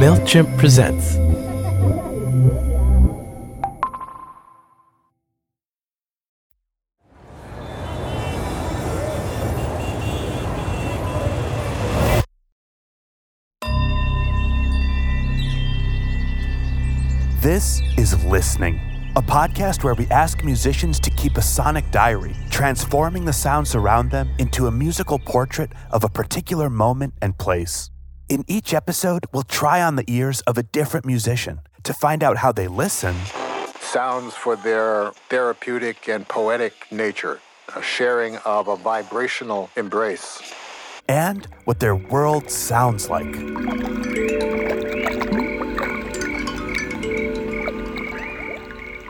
MailChimp presents. This is Listening, a podcast where we ask musicians to keep a sonic diary, transforming the sounds around them into a musical portrait of a particular moment and place. In each episode, we'll try on the ears of a different musician to find out how they listen sounds for their therapeutic and poetic nature, a sharing of a vibrational embrace. and what their world sounds like.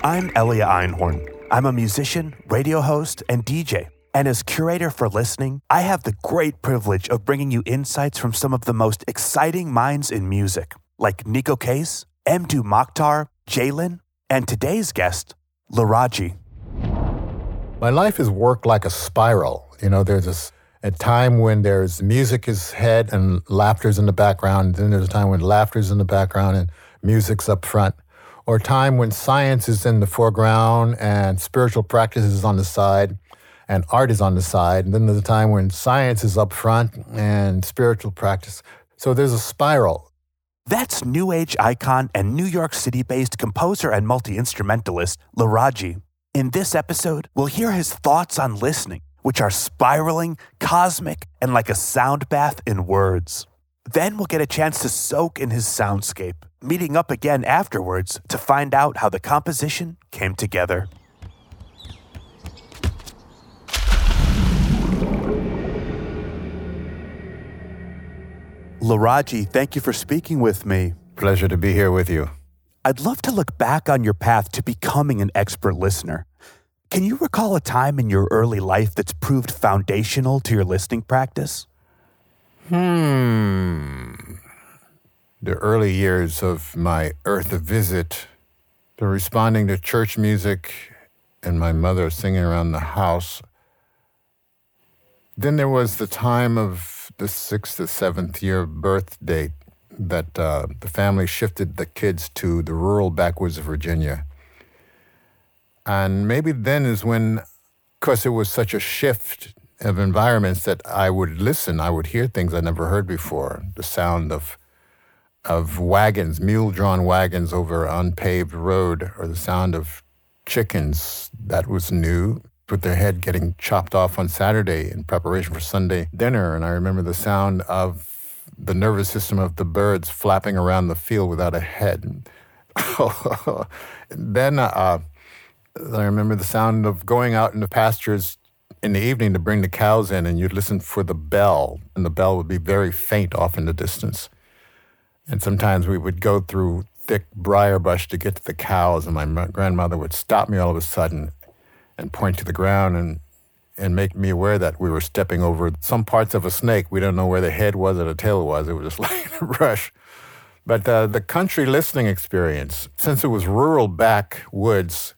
I'm Elia Einhorn. I'm a musician, radio host, and DJ. And as curator for listening, I have the great privilege of bringing you insights from some of the most exciting minds in music, like Neko Case, Mdou Moctar, Jlin, and today's guest, Laraaji. My life has worked like a spiral. You know, there's this a time when there's music is head and laughter's in the background. Then there's a time when laughter's in the background and music's up front. Or time when science is in the foreground and spiritual practice is on the side and art is on the side. And then there's a time when science is up front and spiritual practice. So there's a spiral. That's New Age icon and New York City based composer and multi instrumentalist Laraaji. In this episode, we'll hear his thoughts on listening, which are spiraling, cosmic, and like a sound bath in words. Then we'll get a chance to soak in his soundscape, meeting up again afterwards to find out how the composition came together. Laraaji, thank you for speaking with me. Pleasure to be here with you. I'd love to look back on your path to becoming an expert listener. Can you recall a time in your early life that's proved foundational to your listening practice? Hmm. The early years of my Earth visit, the responding to church music and my mother singing around the house. Then there was the time of the sixth to seventh year birth date that uh, the family shifted the kids to the rural backwoods of Virginia. And maybe then is when, because it was such a shift of environments that I would listen, I would hear things I never heard before. The sound of of wagons, mule-drawn wagons over unpaved road, or the sound of chickens that was new, with their head getting chopped off on Saturday in preparation for Sunday dinner. And I remember the sound of the nervous system of the birds flapping around the field without a head. then uh, I remember the sound of going out in the pastures in the evening to bring the cows in, and you'd listen for the bell, and the bell would be very faint off in the distance. And sometimes we would go through thick briar bush to get to the cows, and my grandmother would stop me all of a sudden and point to the ground and and make me aware that we were stepping over some parts of a snake. We don't know where the head was or the tail was. It was just like a brush. But uh, the country listening experience, since it was rural backwoods,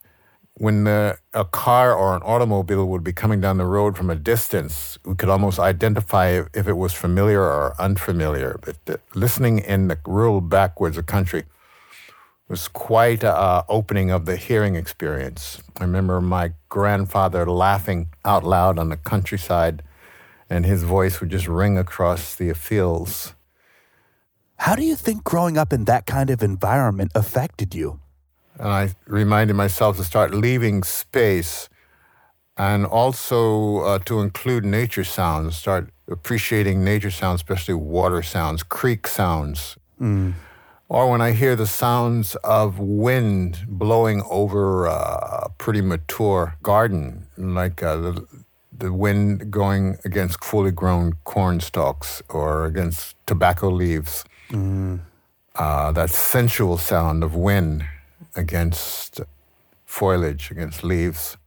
when the, a car or an automobile would be coming down the road from a distance, we could almost identify if, if it was familiar or unfamiliar. But uh, listening in the rural backwoods of country was quite a uh, opening of the hearing experience. I remember my grandfather laughing out loud on the countryside, and his voice would just ring across the fields. How do you think growing up in that kind of environment affected you? And I reminded myself to start leaving space and also uh, to include nature sounds, start appreciating nature sounds, especially water sounds, creek sounds. Or when I hear the sounds of wind blowing over a pretty mature garden, like uh, the, the wind going against fully grown corn stalks or against tobacco leaves. Uh, that sensual sound of wind against foliage, against leaves.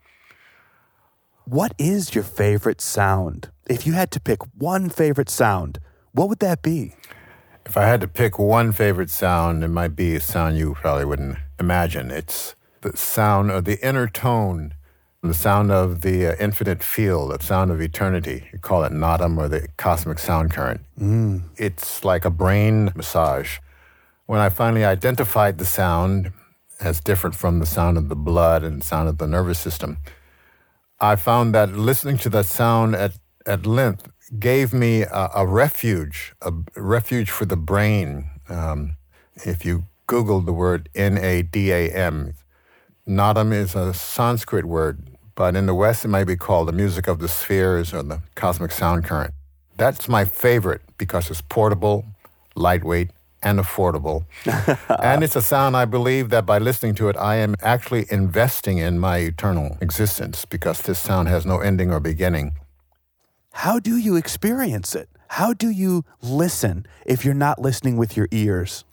What is your favorite sound? If you had to pick one favorite sound, what would that be? If I had to pick one favorite sound, it might be a sound you probably wouldn't imagine. It's the sound of the inner tone, the sound of the uh, infinite field, the sound of eternity. You call it Nadam or the cosmic sound current. It's like a brain massage. when I finally identified the sound as different from the sound of the blood and sound of the nervous system, I found that listening to that sound at, at length gave me a, a refuge, a refuge for the brain. Um, if you Google the word N A D A M, Nadam is a Sanskrit word, but in the West it might be called the music of the spheres or the cosmic sound current. That's my favorite because it's portable, lightweight, and affordable. and it's a sound I believe that by listening to it, I am actually investing in my eternal existence because this sound has no ending or beginning. How do you experience it? How do you listen if you're not listening with your ears?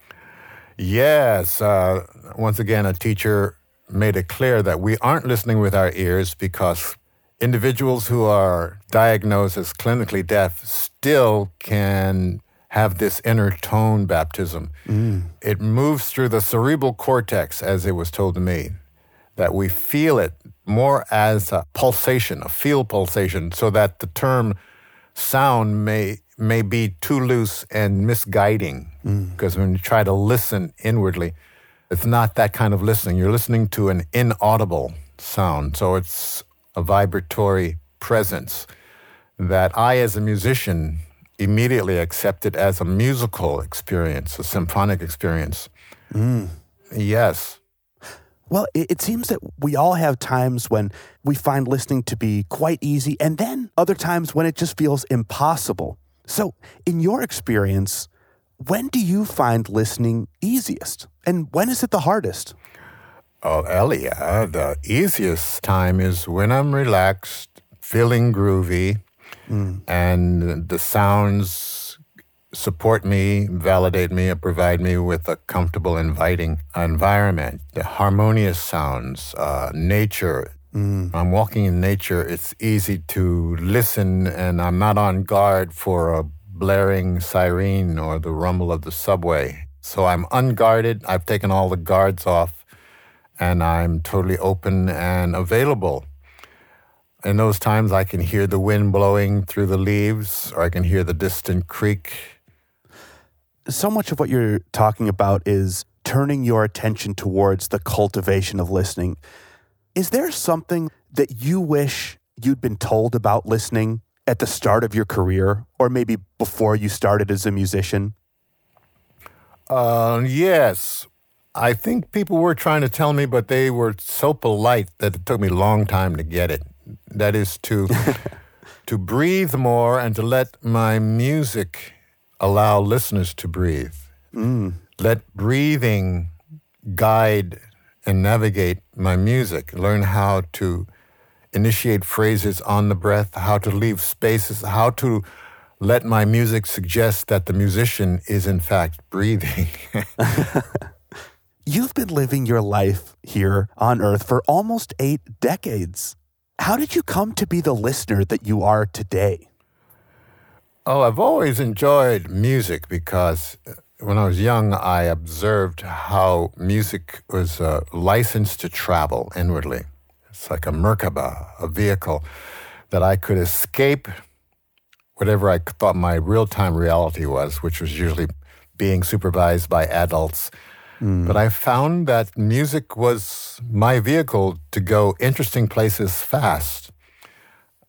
Yes. Uh, once again, a teacher made it clear that we aren't listening with our ears because individuals who are diagnosed as clinically deaf still can have this inner tone baptism. Mm. It moves through the cerebral cortex, as it was told to me, that we feel it more as a pulsation, a feel pulsation, so that the term sound may may be too loose and misguiding. Because mm. when you try to listen inwardly, it's not that kind of listening. You're listening to an inaudible sound. So it's a vibratory presence that I, as a musician, immediately accept it as a musical experience, a symphonic experience. Mm. Yes. Well, it, seems that we all have times when we find listening to be quite easy, and then other times when it just feels impossible. So, in your experience, when do you find listening easiest? And when is it the hardest? Oh, Elia, the easiest time is when I'm relaxed, feeling groovy, mm. and the sounds support me, validate me, and provide me with a comfortable, inviting environment. The harmonious sounds, uh, nature. Mm. I'm walking in nature. It's easy to listen, and I'm not on guard for a blaring siren or the rumble of the subway. So I'm unguarded. I've taken all the guards off, and I'm totally open and available in those times, I can hear the wind blowing through the leaves, or I can hear the distant creek. So much of what you're talking about is turning your attention towards the cultivation of listening. Is there something that you wish you'd been told about listening at the start of your career, or maybe before you started as a musician? Uh, yes. I think people were trying to tell me, but they were so polite that it took me a long time to get it. That is to to breathe more and to let my music allow listeners to breathe. Mm. Let breathing guide and navigate my music. Learn how to initiate phrases on the breath, how to leave spaces, how to let my music suggest that the musician is in fact breathing. You've been living your life here on earth for almost eight decades. How did you come to be the listener that you are today? Oh, I've always enjoyed music because uh, when I was young, I observed how music was a license to travel inwardly. It's like a Merkaba, a vehicle that I could escape whatever I thought my real time reality was, which was usually being supervised by adults Mm. But I found that music was my vehicle to go interesting places fast.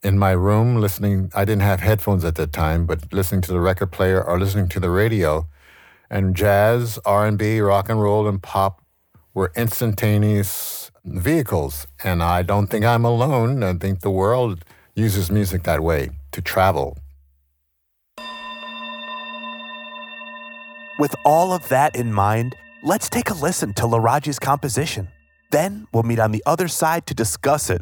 In my room, listening, I didn't have headphones at that time, but listening to the record player or listening to the radio. And jazz, R&B, rock and roll, and pop were instantaneous vehicles. And I don't think I'm alone. I think the world uses music that way to travel. With all of that in mind, Let's take a listen to Laraaji's composition. Then we'll meet on the other side to discuss it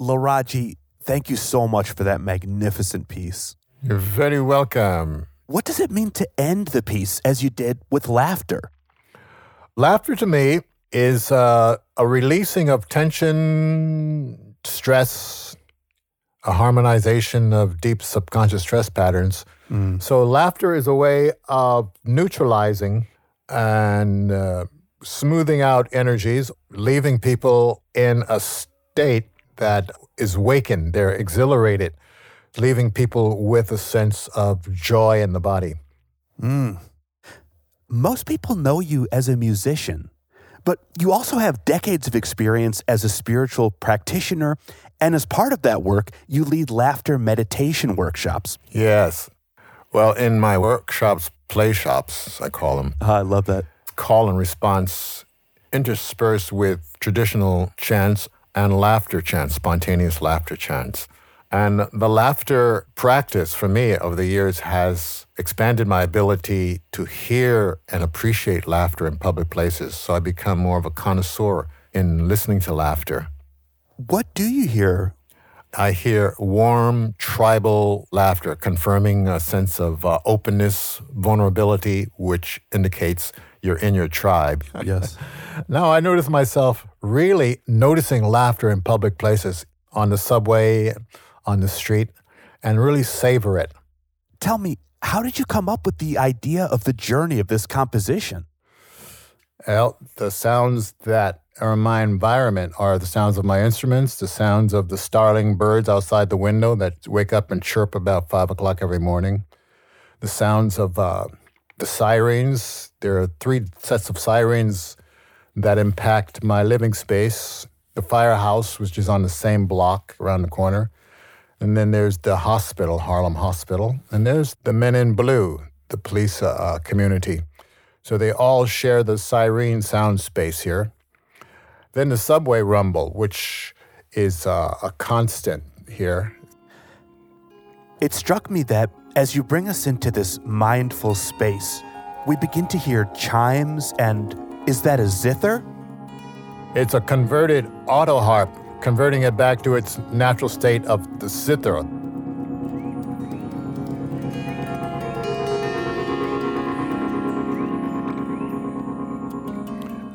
Laraaji, thank you so much for that magnificent piece. You're very welcome. What does it mean to end the piece as you did with laughter? Laughter to me is uh, a releasing of tension, stress, a harmonization of deep subconscious stress patterns. Mm. So, laughter is a way of neutralizing and uh, smoothing out energies, leaving people in a state that is wakened, they're exhilarated, leaving people with a sense of joy in the body. Mm. Most people know you as a musician, but you also have decades of experience as a spiritual practitioner. And as part of that work, you lead laughter meditation workshops. Yes. Well, in my workshops, play shops, I call them. Uh, I love that. Call and response interspersed with traditional chants and laughter chants, spontaneous laughter chants. And the laughter practice for me over the years has expanded my ability to hear and appreciate laughter in public places. So I become more of a connoisseur in listening to laughter. What do you hear? I hear warm tribal laughter, confirming a sense of uh, openness, vulnerability, which indicates you're in your tribe. Yes. now I notice myself really noticing laughter in public places, on the subway, on the street, and really savor it. Tell me, how did you come up with the idea of the journey of this composition? Well, the sounds that are in my environment are the sounds of my instruments, the sounds of the starling birds outside the window that wake up and chirp about five o'clock every morning, the sounds of uh, the sirens. There are three sets of sirens that impact my living space. The firehouse, which is on the same block around the corner. And then there's the hospital, Harlem Hospital. And there's the Men in Blue, the police uh, uh community. So they all share the siren sound space here. Then the subway rumble, which is uh, a constant here. It struck me that as you bring us into this mindful space, we begin to hear chimes and is that a zither? It's a converted auto harp, converting it back to its natural state of the zither.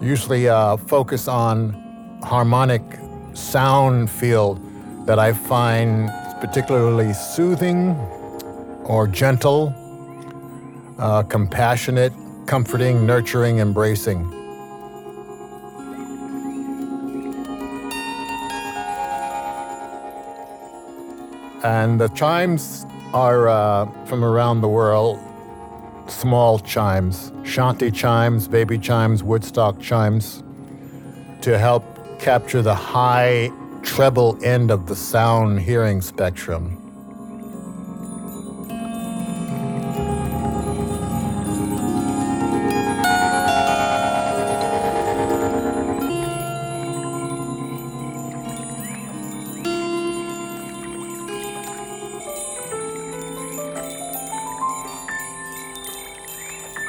Usually uh, focus on harmonic sound field that I find particularly soothing or gentle, uh, compassionate, comforting, nurturing, embracing. And the chimes are uh, from around the world small chimes, shanty chimes, baby chimes, Woodstock chimes, to help capture the high treble end of the sound hearing spectrum.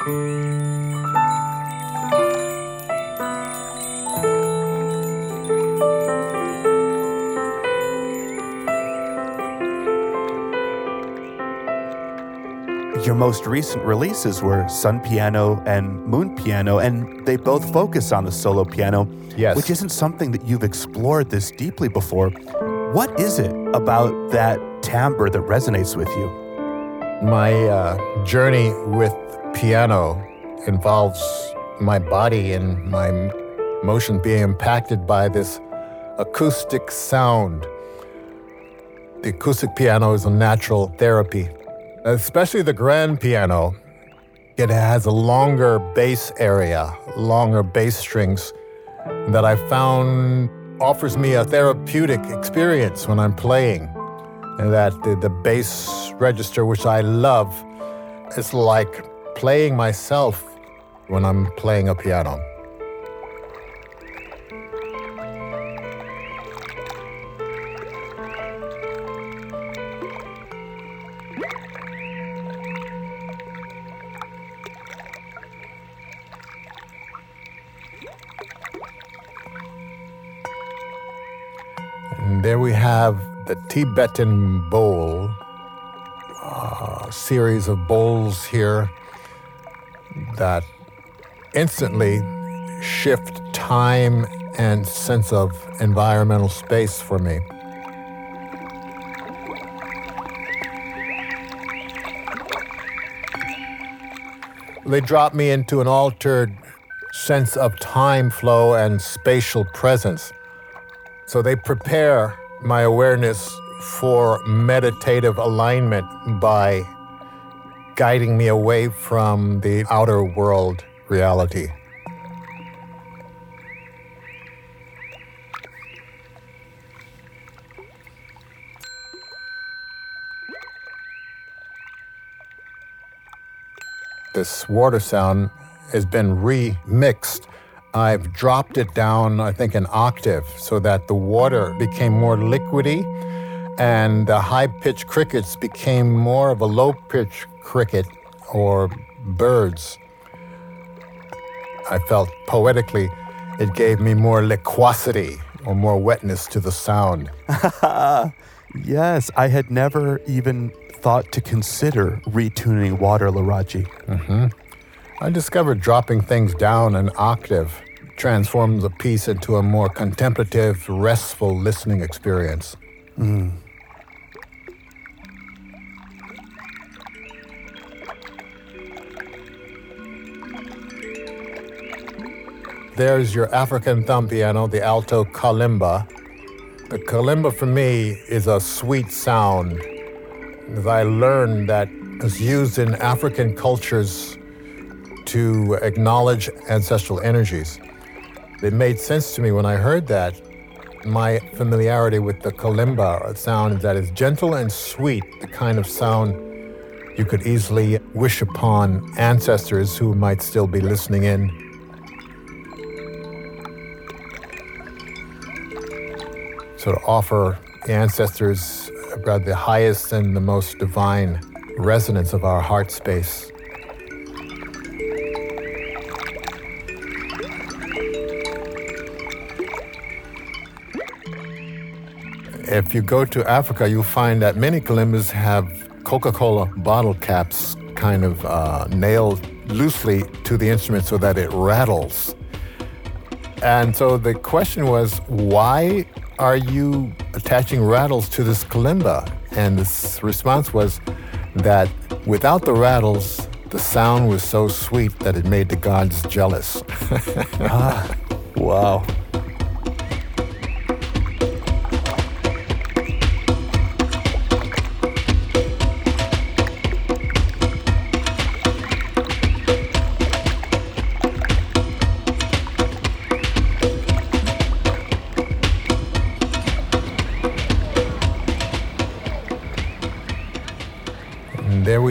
Your most recent releases were Sun Piano and Moon Piano, and they both focus on the solo piano, yes. which isn't something that you've explored this deeply before. What is it about that timbre that resonates with you? My uh, journey with piano involves my body and my motion being impacted by this acoustic sound. The acoustic piano is a natural therapy especially the grand piano. It has a longer bass area, longer bass strings that I found offers me a therapeutic experience when I'm playing. And that the, the bass register, which I love, is like playing myself when I'm playing a piano. And there we have the Tibetan bowl, a series of bowls here that instantly shift time and sense of environmental space for me. They drop me into an altered sense of time flow and spatial presence. So they prepare my awareness for meditative alignment by guiding me away from the outer world reality. This water sound has been remixed. I've dropped it down, I think, an octave so that the water became more liquidy and the high pitched crickets became more of a low pitched cricket or birds. I felt poetically it gave me more liquosity or more wetness to the sound. yes, I had never even thought to consider retuning water, Laraaji. Mm-hmm. I discovered dropping things down an octave transforms a piece into a more contemplative, restful listening experience. Mm. There's your African thumb piano, the alto kalimba. The kalimba for me is a sweet sound. As I learned that it's used in African cultures to acknowledge ancestral energies. It made sense to me when I heard that. My familiarity with the kalimba, a sound that is gentle and sweet, the kind of sound you could easily wish upon ancestors who might still be listening in So to offer ancestors about the highest and the most divine resonance of our heart space. If you go to Africa, you'll find that many kalimbas have Coca Cola bottle caps kind of uh, nailed loosely to the instrument so that it rattles. And so the question was why are you attaching rattles to this kalimba? And the response was that without the rattles, the sound was so sweet that it made the gods jealous. ah, wow.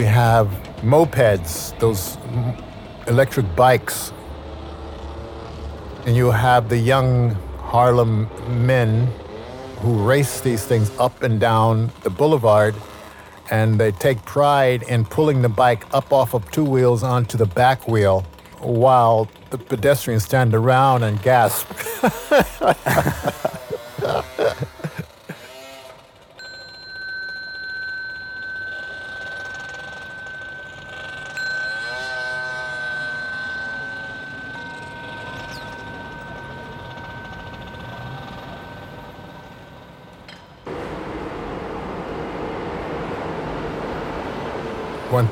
Have mopeds, those electric bikes, and you have the young Harlem men who race these things up and down the boulevard, and they take pride in pulling the bike up off of two wheels onto the back wheel while the pedestrians stand around and gasp.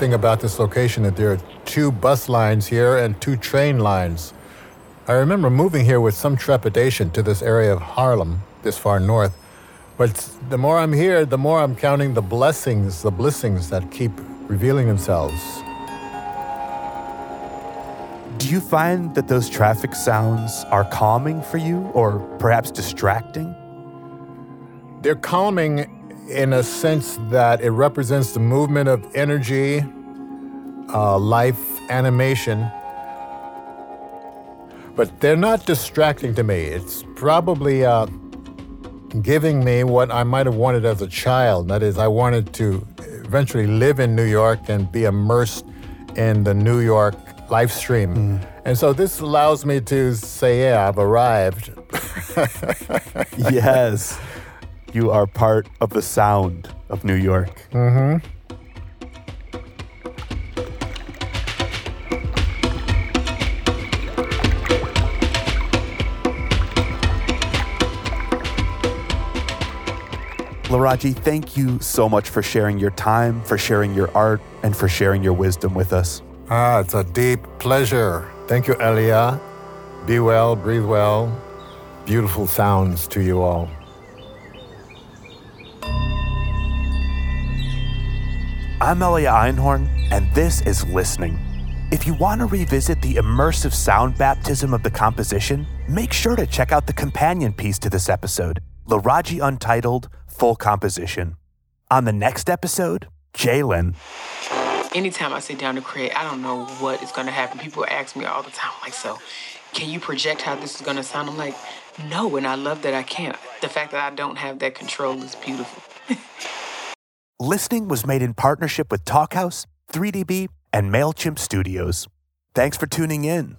thing about this location that there are two bus lines here and two train lines. I remember moving here with some trepidation to this area of Harlem, this far north. But the more I'm here, the more I'm counting the blessings, the blessings that keep revealing themselves. Do you find that those traffic sounds are calming for you or perhaps distracting? They're calming in a sense that it represents the movement of energy, uh, life, animation. But they're not distracting to me. It's probably uh, giving me what I might have wanted as a child. That is, I wanted to eventually live in New York and be immersed in the New York life stream. Mm. And so this allows me to say, yeah, I've arrived. yes. You are part of the sound of New York. Mm-hmm. Laraaji, thank you so much for sharing your time, for sharing your art, and for sharing your wisdom with us. Ah, it's a deep pleasure. Thank you, Elia. Be well, breathe well. Beautiful sounds to you all. I'm Elia Einhorn, and this is Listening. If you want to revisit the immersive sound baptism of the composition, make sure to check out the companion piece to this episode, Laraaji Untitled Full Composition. On the next episode, Jlin. Anytime I sit down to create, I don't know what is going to happen. People ask me all the time, like, so can you project how this is going to sound? I'm like, no, and I love that I can't. The fact that I don't have that control is beautiful. Listening was made in partnership with Talkhouse, 3DB, and MailChimp Studios. Thanks for tuning in.